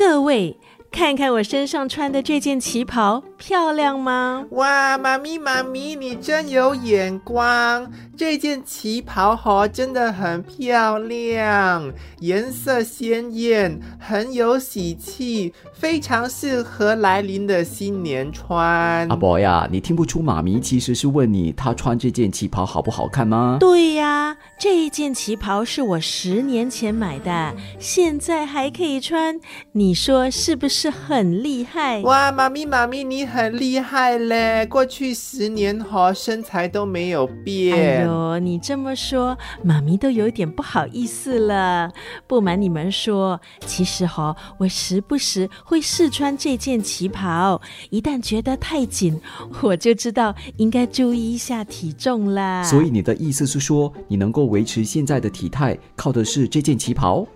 各位。看看我身上穿的这件旗袍，漂亮吗？哇，妈咪妈咪，你真有眼光！这件旗袍哈，真的很漂亮，颜色鲜艳，很有喜气，非常适合来临的新年穿。阿伯呀，你听不出妈咪其实是问你，她穿这件旗袍好不好看吗？对呀，这一件旗袍是我十年前买的，现在还可以穿，你说是不是？是很厉害哇，妈咪妈咪，你很厉害嘞！过去十年哈，身材都没有变。哎呦，你这么说，妈咪都有点不好意思了。不瞒你们说，其实哈，我时不时会试穿这件旗袍，一旦觉得太紧，我就知道应该注意一下体重啦。所以你的意思是说，你能够维持现在的体态，靠的是这件旗袍？